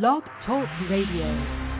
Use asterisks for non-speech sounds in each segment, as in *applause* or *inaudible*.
Blog Talk Radio.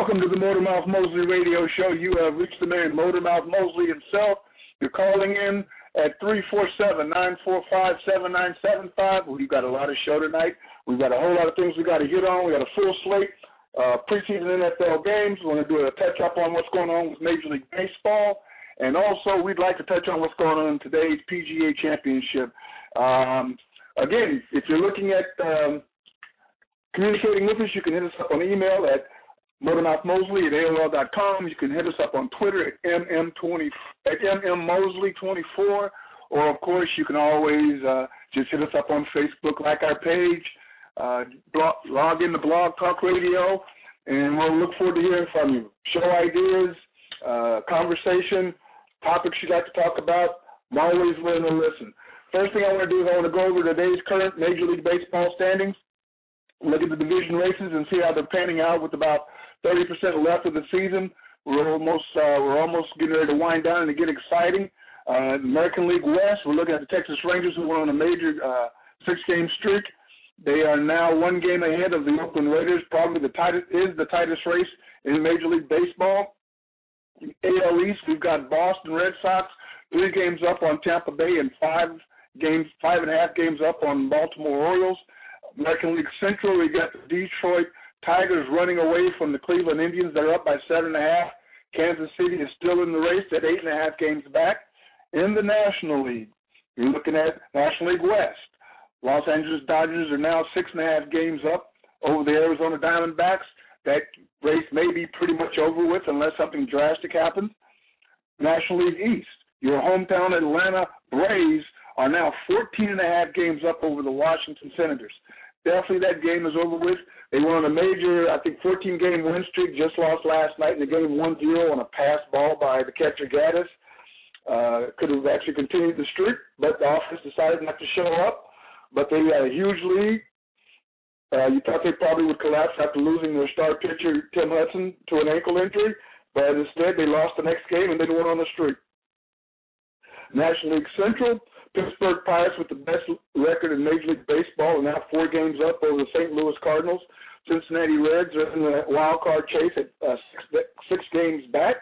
Welcome to the Motormouth Mosley Radio Show. You have reached the man Motormouth Mosley himself. You're calling in at 347-945-7975. We've got a lot of show tonight. We've got a whole lot of things we got to hit on. We got a full slate. Uh, preseason NFL games. We're going to do a touch up on what's going on with Major League Baseball. And also, we'd like to touch on what's going on in today's PGA Championship. Um, again, if you're looking at um, communicating with us, you can hit us up on email at Motormouth Mosley at AOL.com. You can hit us up on Twitter at MM20 at MMMosley24. Or, of course, you can always uh, just hit us up on Facebook, like our page, uh, blog, log in to Blog Talk Radio, and we'll look forward to hearing from you. Show ideas, uh, conversation, topics you'd like to talk about. I'm always willing to listen. First thing I want to do is I want to go over today's current Major League Baseball standings, look at the division races, and see how they're panning out with about – 30% left of the season. We're almost uh, we're almost getting ready to wind down and get exciting. Uh, American League West, we're looking at the Texas Rangers who went on a major uh, six-game streak. They are now one game ahead of the Oakland Raiders. Probably the tightest is the tightest race in Major League Baseball. AL East, we've got Boston Red Sox three games up on Tampa Bay and five games, five and a half games up on Baltimore Orioles. American League Central, we got the Detroit Tigers running away from the Cleveland Indians. They're up by seven and a half. Kansas City is still in the race at eight and a half games back. In the National League, you're looking at National League West. Los Angeles Dodgers are now six and a half games up over the Arizona Diamondbacks. That race may be pretty much over with unless something drastic happens. National League East, your hometown Atlanta Braves are now 14 and a half games up over the Washington Senators. Definitely that game is over with. They went on a major, I think, 14 game win streak, just lost last night in the game 1 0 on a pass ball by the catcher Gattis. Uh, could have actually continued the streak, but the offense decided not to show up. But they had a huge lead. Uh, you thought they probably would collapse after losing their star pitcher, Tim Hudson, to an ankle injury, but instead they lost the next game and they went on a streak. National League Central, Pittsburgh Pirates with the best record in Major League Baseball and now four games up over the St. Louis Cardinals. Cincinnati Reds are in the wild card chase at uh, six, six games back.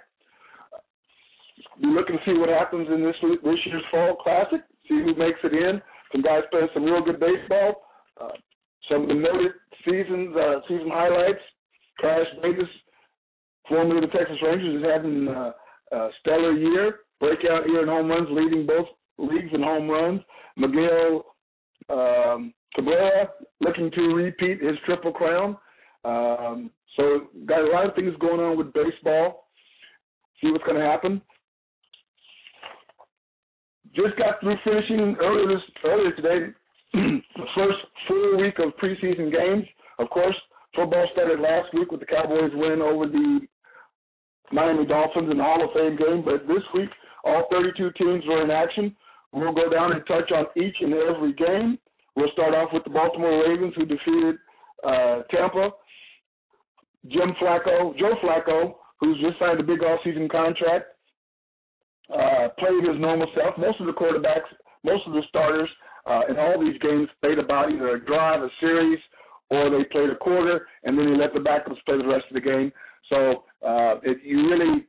Be looking to see what happens in this this year's Fall Classic. See who makes it in. Some guys playing some real good baseball. Uh, some of the noted seasons uh, season highlights. Crush Davis, formerly the Texas Rangers, is having uh, a stellar year. Breakout here in home runs, leading both leagues in home runs. Miguel um, Cabrera looking to repeat his triple crown. Um, so got a lot of things going on with baseball. See what's going to happen. Just got through finishing earlier this earlier today *clears throat* the first full week of preseason games. Of course, football started last week with the Cowboys win over the Miami Dolphins in the Hall of Fame game, but this week all 32 teams were in action. We'll go down and touch on each and every game. We'll start off with the Baltimore Ravens, who defeated uh, Tampa. Jim Flacco, Joe Flacco, who's just signed a big all-season contract, uh, played his normal self. Most of the quarterbacks, most of the starters uh, in all these games played about either a drive, a series, or they played a quarter, and then they let the backups play the rest of the game. So uh, it, you really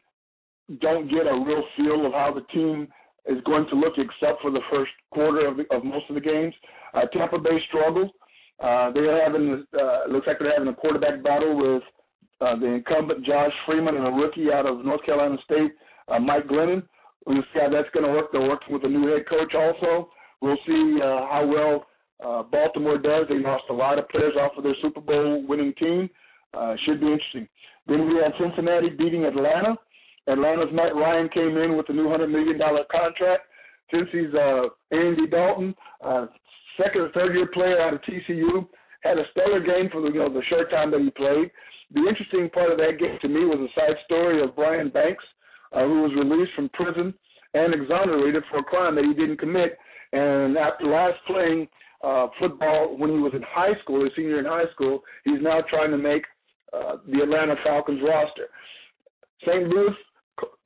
don't get a real feel of how the team is going to look except for the first quarter of, the, of most of the games. Uh, Tampa Bay struggled. Uh, they are having uh, looks like they're having a quarterback battle with uh, the incumbent Josh Freeman and a rookie out of North Carolina State, uh, Mike Glennon. We'll see how that's going to work. They're working with a new head coach also. We'll see uh, how well uh, Baltimore does. They lost a lot of players off of their Super Bowl winning team. Uh, should be interesting. Then we had Cincinnati beating Atlanta. Atlanta's Matt Ryan came in with a new $100 million contract. He's uh, Andy Dalton, uh, second or third year player out of TCU, had a stellar game for the, you know, the short time that he played. The interesting part of that game to me was a side story of Brian Banks, uh, who was released from prison and exonerated for a crime that he didn't commit. And after last playing uh, football when he was in high school, a senior in high school, he's now trying to make uh, the Atlanta Falcons roster. St. Louis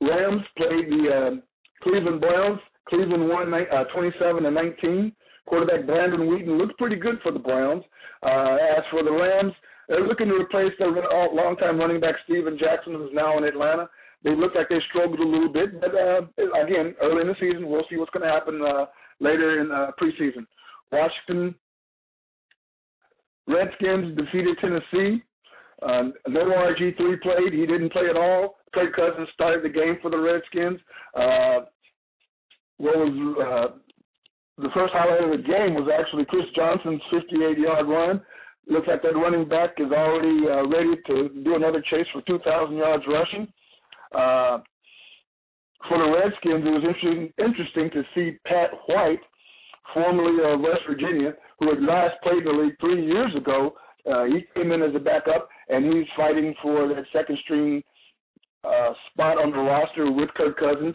Rams played the uh, Cleveland Browns. Cleveland won uh, 27 to 19. Quarterback Brandon Weeden looked pretty good for the Browns. Uh, as for the Rams, they're looking to replace their longtime running back Steven Jackson, who's now in Atlanta. They look like they struggled a little bit, but uh, again, early in the season, we'll see what's going to happen uh, later in uh, preseason. Washington Redskins defeated Tennessee. Uh, no RG3 played. He didn't play at all. Kirk Cousins started the game for the Redskins. Uh, what was uh, the first highlight of the game was actually Chris Johnson's 58-yard run. Looks like that running back is already uh, ready to do another chase for 2,000 yards rushing. Uh, for the Redskins, it was interesting, interesting to see Pat White, formerly of West Virginia, who had last played in the league three years ago. Uh, he came in as a backup, and he's fighting for that second string uh, spot on the roster with Kirk Cousins.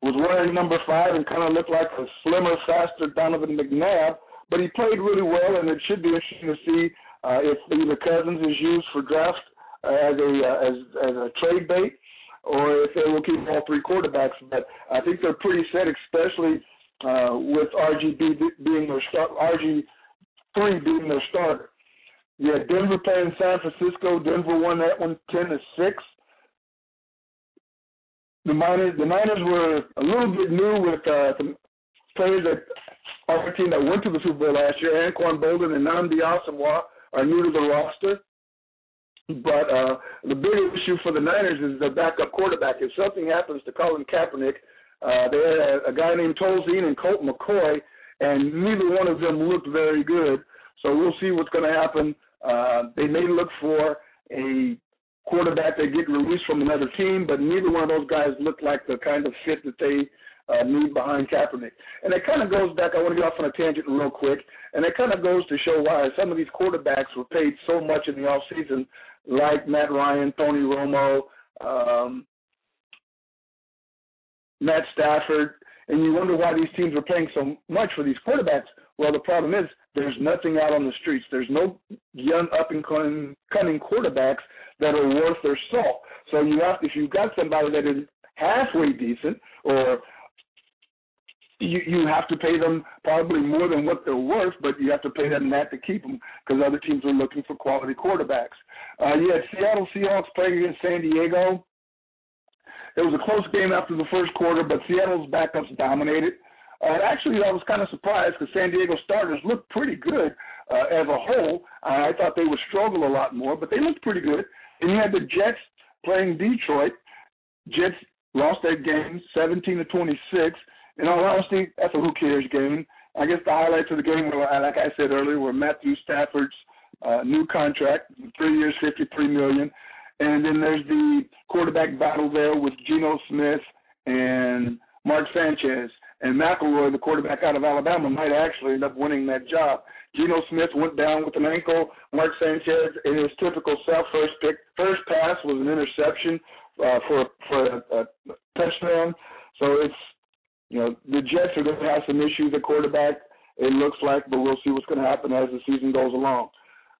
Was wearing number five and kind of looked like a slimmer, faster Donovan McNabb, but he played really well, and it should be interesting to see uh, if either Cousins is used for draft uh, as a uh, as as a trade bait, or if they will keep all three quarterbacks. But I think they're pretty set, especially uh, with RGB being their start, RG three being their starter. Yeah, Denver playing San Francisco. Denver won that one ten to six. The Niners, the Niners were a little bit new with uh, some players that our team that went to the Super Bowl last year. Anquan Boldin and Nnamdi Asomugha are new to the roster. But uh, the bigger issue for the Niners is the backup quarterback. If something happens to Colin Kaepernick, uh, they had a, a guy named Tolzien and Colt McCoy, and neither one of them looked very good. So we'll see what's going to happen. Uh, they may look for a quarterback that get released from another team, but neither one of those guys look like the kind of fit that they uh, need behind Kaepernick. And it kind of goes back, I want to get off on a tangent real quick, and it kind of goes to show why some of these quarterbacks were paid so much in the off season like Matt Ryan, Tony Romo, um, Matt Stafford, and you wonder why these teams are paying so much for these quarterbacks. Well, the problem is there's nothing out on the streets. There's no young up and coming, coming quarterbacks that are worth their salt. So you have, if you've got somebody that is halfway decent or you you have to pay them probably more than what they're worth, but you have to pay them that to keep them because other teams are looking for quality quarterbacks. Uh, you had Seattle Seahawks playing against San Diego. It was a close game after the first quarter, but Seattle's backups dominated. Uh, actually, I was kind of surprised because San Diego starters looked pretty good uh, as a whole. I thought they would struggle a lot more, but they looked pretty good. And you had the Jets playing Detroit. Jets lost that game 17 to 26 in all honesty, that's a who cares game. I guess the highlights of the game were, like I said earlier, were Matthew Stafford's uh, new contract, three years, fifty-three million, and then there's the quarterback battle there with Geno Smith and Mark Sanchez. And McElroy, the quarterback out of Alabama, might actually end up winning that job. Geno Smith went down with an ankle. Mark Sanchez, in his typical self first pick, first pass was an interception uh, for for a, a touchdown. So it's you know, the Jets are going to have some issues at quarterback, it looks like, but we'll see what's going to happen as the season goes along.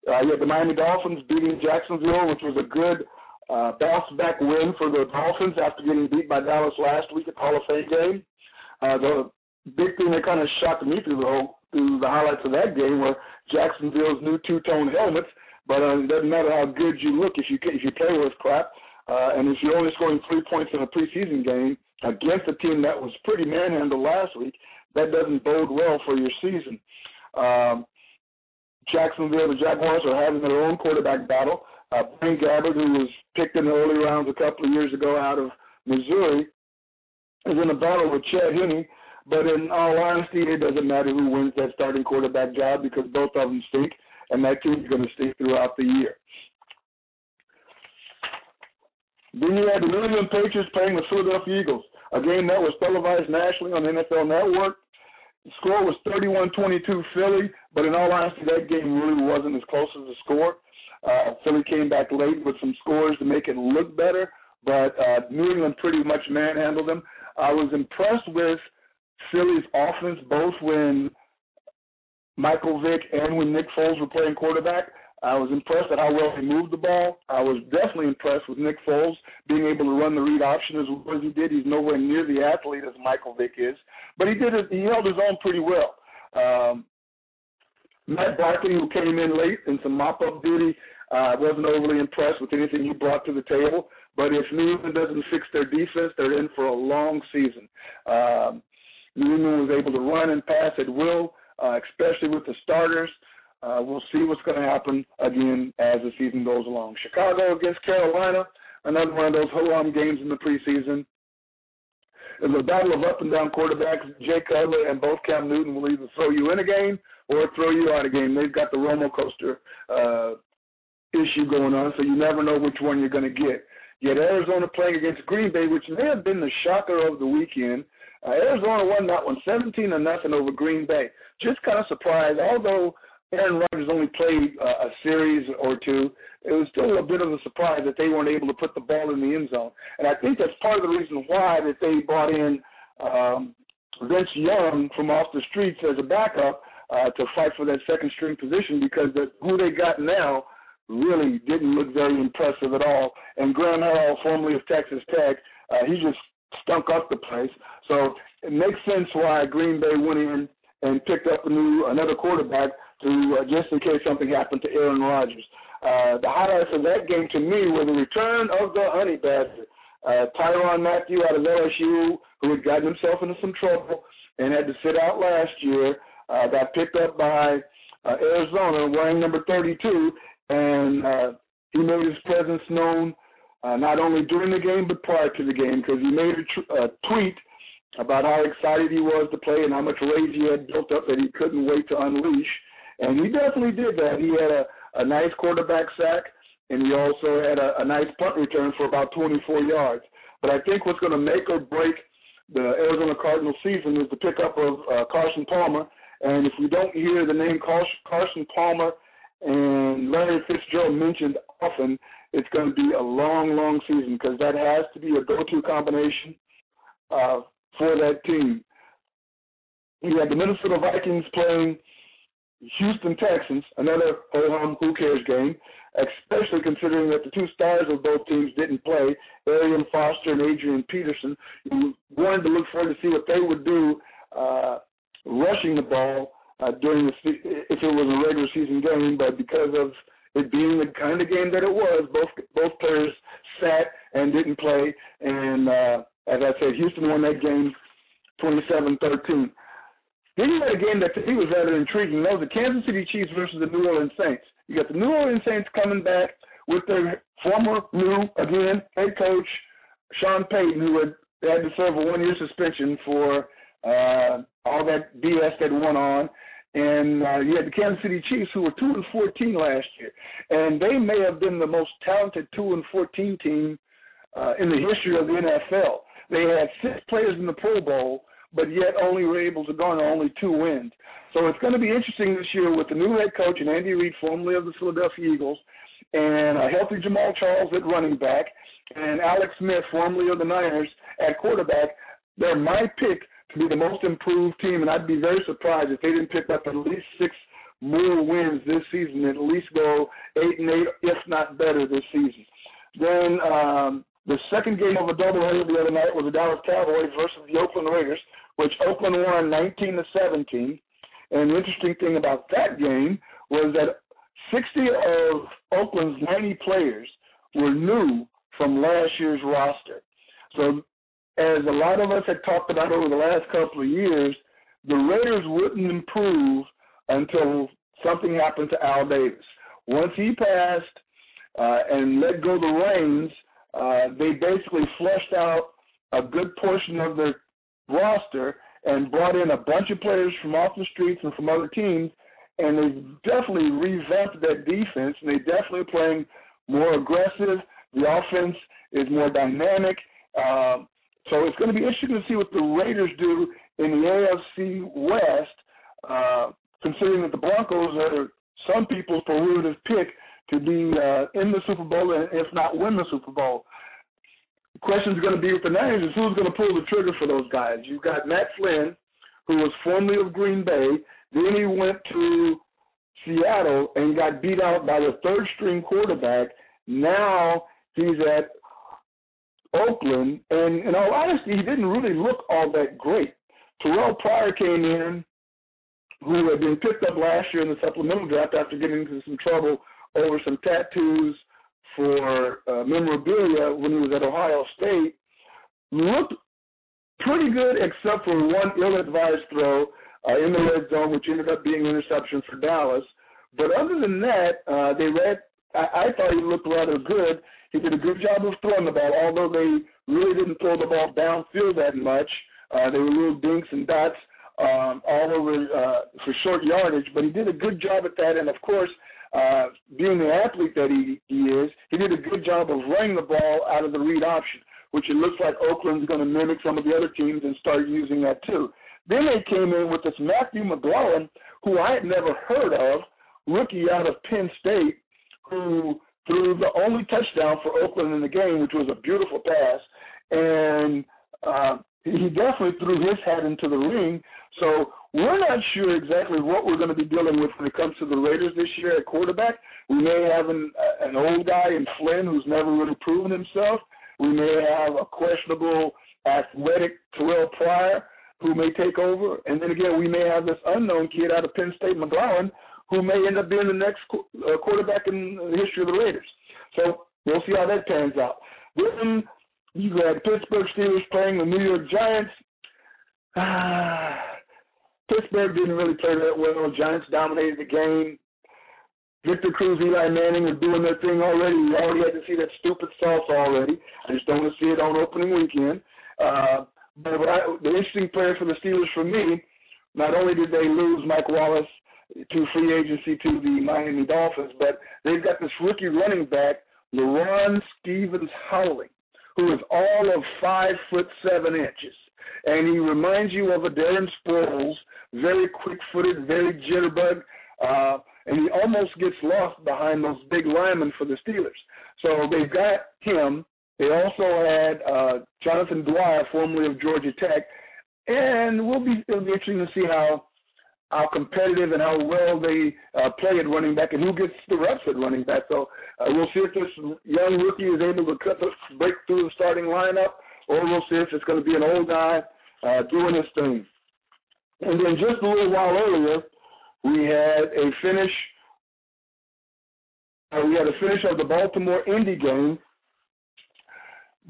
Uh, you have the Miami Dolphins beating Jacksonville, which was a good uh, bounce back win for the Dolphins after getting beat by Dallas last week at Hall of Fame game. Uh, the big thing that kind of shocked me through the whole, through the highlights of that game were Jacksonville's new two tone helmets. But uh, it doesn't matter how good you look if you if you play with crap, uh, and if you're only scoring three points in a preseason game, against a team that was pretty manhandled last week, that doesn't bode well for your season. Um, Jacksonville, the Jaguars are having their own quarterback battle. Uh, Blaine Gabbert, who was picked in the early rounds a couple of years ago out of Missouri, is in a battle with Chad Henne. But in all honesty, it doesn't matter who wins that starting quarterback job because both of them stink, and that team's going to stink throughout the year. Then you had the New England Patriots playing the Philadelphia Eagles, a game that was televised nationally on the NFL Network. The score was 31-22 Philly, but in all honesty, that game really wasn't as close as the score. Uh, Philly came back late with some scores to make it look better, but uh, New England pretty much manhandled them. I was impressed with Philly's offense both when Michael Vick and when Nick Foles were playing quarterback. I was impressed at how well he moved the ball. I was definitely impressed with Nick Foles being able to run the read option as well as he did. He's nowhere near the athlete as Michael Vick is, but he did it. He held his own pretty well. Um, Matt Barkley, who came in late in some mop-up duty, I uh, wasn't overly impressed with anything he brought to the table. But if New England doesn't fix their defense, they're in for a long season. Um, New England was able to run and pass at will, uh, especially with the starters. Uh, we'll see what's going to happen again as the season goes along. Chicago against Carolina, another one of those ho-hum games in the preseason. It's a battle of up and down quarterbacks. Jay Cutler and both Cam Newton will either throw you in a game or throw you out a game. They've got the roller coaster uh, issue going on, so you never know which one you're going to get. Yet Arizona playing against Green Bay, which may have been the shocker of the weekend. Uh, Arizona won that one 17 to nothing over Green Bay. Just kind of surprised, although Aaron Rodgers only played uh, a series or two, it was still a bit of a surprise that they weren't able to put the ball in the end zone. And I think that's part of the reason why that they brought in um, Vince Young from off the streets as a backup uh, to fight for that second string position because the, who they got now really didn't look very impressive at all. And Graham Harrell, formerly of Texas Tech, uh, he just stunk up the place. So it makes sense why Green Bay went in and picked up a new another quarterback to uh, just in case something happened to Aaron Rodgers. Uh, the highlights of that game to me were the return of the Honey Badger, uh, Tyrann Mathieu out of LSU, who had gotten himself into some trouble and had to sit out last year, uh, got picked up by uh, Arizona wearing number 32, and uh, he made his presence known uh, not only during the game but prior to the game because he made a, tr- a tweet about how excited he was to play and how much rage he had built up that he couldn't wait to unleash. And he definitely did that. He had a, a nice quarterback sack, and he also had a, a nice punt return for about 24 yards. But I think what's going to make or break the Arizona Cardinals season is the pickup of uh, Carson Palmer. And if we don't hear the name Carson Palmer and Larry Fitzgerald mentioned often, it's going to be a long, long season because that has to be a go-to combination uh, for that team. You had the Minnesota Vikings playing Houston Texans, another ho-hum who cares game, especially considering that the two stars of both teams didn't play, Arian Foster and Adrian Peterson. You wanted to look forward to see what they would do uh, rushing the ball uh, during the if it was a regular season game, but because of it being the kind of game that it was, both both players sat and didn't play, and uh, as I said, Houston won that game 27-13. Then you had a game that to me was rather intriguing. That was the Kansas City Chiefs versus the New Orleans Saints. You got the New Orleans Saints coming back with their former new, again, head coach, Sean Payton, who had, had to serve a one-year suspension for uh, all that BS that went on. And uh, you had the Kansas City Chiefs, who were two and fourteen last year, and they may have been the most talented two and fourteen team uh, in the history of the NFL. They had six players in the Pro Bowl, but yet only were able to garner only two wins. So it's going to be interesting this year with the new head coach and Andy Reid, formerly of the Philadelphia Eagles, and a healthy Jamaal Charles at running back, and Alex Smith, formerly of the Niners, at quarterback. They're my pick be the most improved team, and I'd be very surprised if they didn't pick up at least six more wins this season, at least go eight and eight, if not better, this season. Then um, the second game of a doubleheader the other night was the Dallas Cowboys versus the Oakland Raiders, which Oakland won 19 to 17. And the interesting thing about that game was that 60 of Oakland's 90 players were new from last year's roster. So as a lot of us had talked about over the last couple of years, the Raiders wouldn't improve until something happened to Al Davis. Once he passed uh, and let go the reins, uh, they basically flushed out a good portion of their roster and brought in a bunch of players from off the streets and from other teams, and they definitely revamped that defense, and they're definitely playing more aggressive. The offense is more dynamic. Uh, so it's going to be interesting to see what the Raiders do in the AFC West, uh, considering that the Broncos are some people's prerogative pick to be uh, in the Super Bowl and if not win the Super Bowl. The question is going to be with the Niners is who's going to pull the trigger for those guys. You've got Matt Flynn, who was formerly of Green Bay. Then he went to Seattle and got beat out by the third string quarterback. Now he's at Oakland, and in all honesty, he didn't really look all that great. Terrell Pryor came in, who had been picked up last year in the supplemental draft after getting into some trouble over some tattoos for uh, memorabilia when he was at Ohio State. Looked pretty good, except for one ill-advised throw uh, in the red zone, which ended up being an interception for Dallas. But other than that, uh, they read. I, I thought he looked rather good. He did a good job of throwing the ball, although they really didn't throw the ball downfield that much. Uh, they were little dinks and dots um, all over uh, for short yardage, but he did a good job at that. And of course, uh, being the athlete that he, he is, he did a good job of running the ball out of the read option, which it looks like Oakland's going to mimic some of the other teams and start using that too. Then they came in with this Matthew McGloin, who I had never heard of, rookie out of Penn State, who threw the only touchdown for Oakland in the game, which was a beautiful pass, and uh, he definitely threw his hat into the ring. So we're not sure exactly what we're going to be dealing with when it comes to the Raiders this year at quarterback. We may have an, an old guy in Flynn who's never really proven himself. We may have a questionable athletic Terrell Pryor who may take over. And then again, we may have this unknown kid out of Penn State, McGloin, who may end up being the next uh, quarterback in the history of the Raiders. So we'll see how that pans out. Then you had Pittsburgh Steelers playing the New York Giants. Ah, *sighs* Pittsburgh didn't really play that well. Giants dominated the game. Victor Cruz, Eli Manning were doing their thing already. We already had to see that stupid sauce already. I just don't want to see it on opening weekend. Uh, but I, the interesting player for the Steelers for me, not only did they lose Mike Wallace to free agency to the Miami Dolphins, but they've got this rookie running back, LaRod Stephens Howling, who is all of five foot seven inches. And he reminds you of a Darren Sproles, very quick footed, very jitterbug, uh, and he almost gets lost behind those big linemen for the Steelers. So they've got him. They also had uh, Jonathan Dwyer, formerly of Georgia Tech, and we'll be it'll be interesting to see how how competitive and how well they uh, play at running back and who gets the reps at running back. So uh, we'll see if this young rookie is able to cut the, break through the starting lineup, or we'll see if it's going to be an old guy uh, doing his thing. And then just a little while earlier, we had a finish. Uh, we had a finish of the Baltimore Indy game.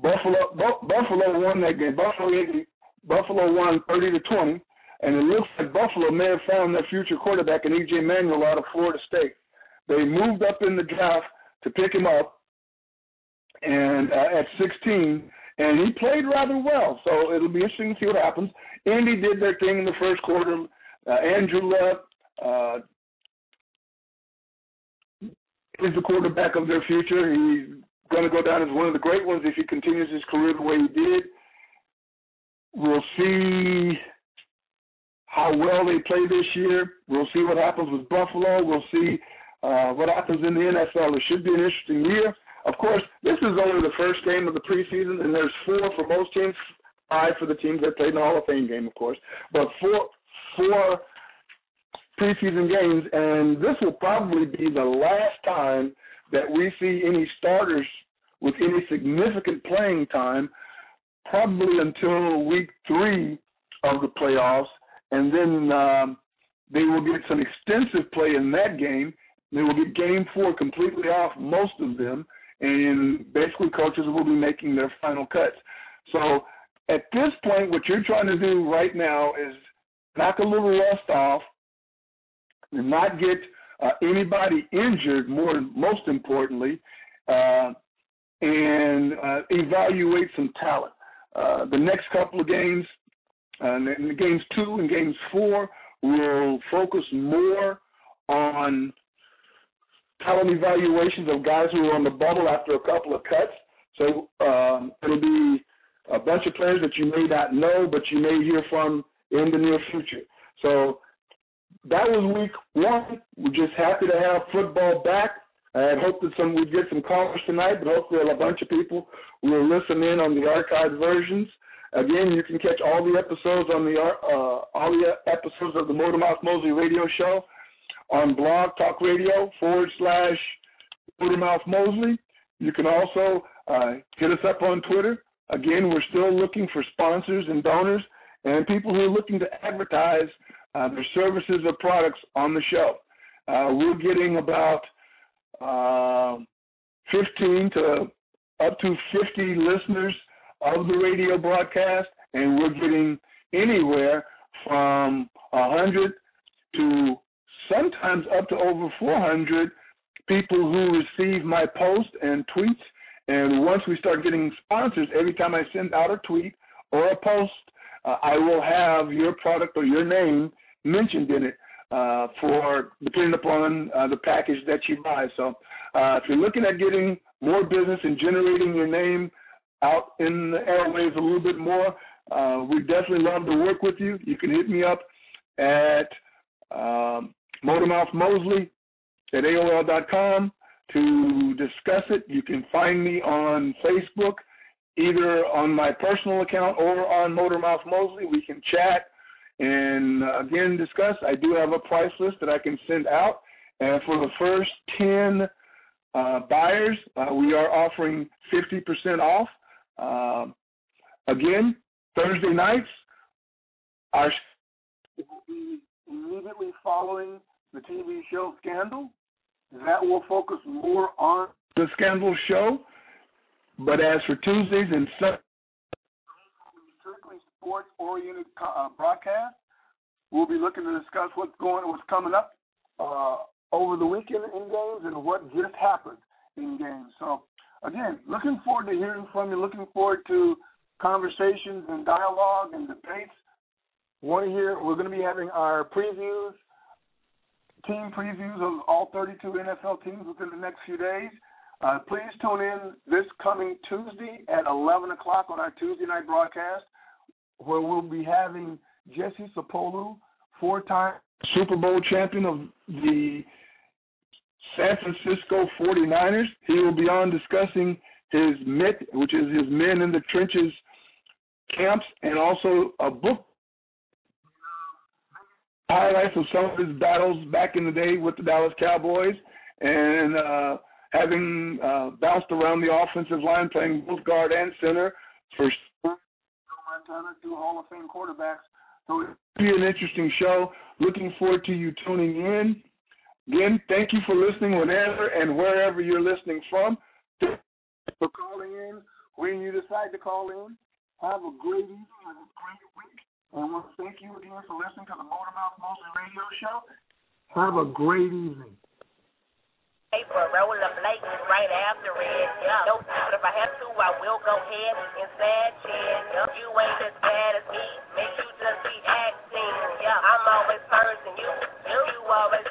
Buffalo Buffalo won that game. Buffalo Indy, Buffalo won thirty to twenty. And it looks like Buffalo may have found their future quarterback in E.J. Manuel out of Florida State. They moved up in the draft to pick him up, and uh, at 16, and he played rather well. So it'll be interesting to see what happens. Indy did their thing in the first quarter. Uh, Andrew Luck uh, is the quarterback of their future. He's going to go down as one of the great ones if he continues his career the way he did. We'll see how well they play this year. We'll see what happens with Buffalo. We'll see uh, what happens in the NFL. It should be an interesting year. Of course, this is only the first game of the preseason, and there's four for most teams, five for the teams that played in the Hall of Fame game, of course, but four four preseason games, and this will probably be the last time that we see any starters with any significant playing time, probably until week three of the playoffs and then um, they will get some extensive play in that game. They will get game four completely off, most of them, and basically coaches will be making their final cuts. So at this point, what you're trying to do right now is knock a little rust off and not get uh, anybody injured, more most importantly, uh, and uh, evaluate some talent. Uh, the next couple of games, uh, in games two and games four, we'll focus more on talent evaluations of guys who are on the bubble after a couple of cuts. So um, it'll be a bunch of players that you may not know, but you may hear from in the near future. So that was week one. We're just happy to have football back. I had hoped that some we'd get some callers tonight, but hopefully a bunch of people will listen in on the archived versions. Again, you can catch all the episodes on the uh, all the episodes of the Motormouth Mosley Radio Show on Blog Talk Radio forward slash Motormouth Mosley. You can also uh, hit us up on Twitter. Again, we're still looking for sponsors and donors and people who are looking to advertise uh, their services or products on the show. Uh, we're getting about uh, 15 to up to 50 listeners of the radio broadcast, and we're getting anywhere from 100 to sometimes up to over 400 people who receive my posts and tweets. And once we start getting sponsors, every time I send out a tweet or a post, uh, I will have your product or your name mentioned in it uh, for depending upon uh, the package that you buy. So uh, if you're looking at getting more business and generating your name out in the airwaves a little bit more, uh, we definitely love to work with you. You can hit me up at um, Motormouth Mosley at AOL.com to discuss it. You can find me on Facebook, either on my personal account or on Motormouth Mosley. We can chat and uh, again discuss. I do have a price list that I can send out. And for the first 10 uh, buyers, uh, we are offering 50% off. Uh, again, Thursday nights, our will be immediately following the TV show Scandal. That will focus more on the Scandal show. But as for Tuesdays and Sundays, strictly sports oriented uh, broadcast. We'll be looking to discuss what's going, what's coming up uh, over the weekend in games and what just happened in games. So again, looking forward to hearing from you. Looking forward to conversations and dialogue and debates. Want to hear? We're going to be having our previews team previews of all 32 NFL teams within the next few days. Uh, please tune in this coming Tuesday at 11 o'clock on our Tuesday night broadcast, where we'll be having Jesse Sapolu, four-time Super Bowl champion of the San Francisco 49ers. He will be on discussing his MIT, which is his Men in the Trenches camps, and also a book highlights of some of his battles back in the day with the Dallas Cowboys and uh, having uh, bounced around the offensive line, playing both guard and center for Montana, two Hall of Fame quarterbacks. So it'll be an interesting show. Looking forward to you tuning in. Again, thank you for listening whenever and wherever you're listening from. For calling in when you decide to call in. Have a great evening and a great week. And I want to thank you again for listening to the Motormouth Mosley Radio Show. Have a great evening. Hey, April, Rolla Blake is right after it. Yeah. No, but if I have to, I will go ahead and snatch it. Yeah. You ain't as bad as me. Make you just be acting. Yeah. I'm always first and you. You always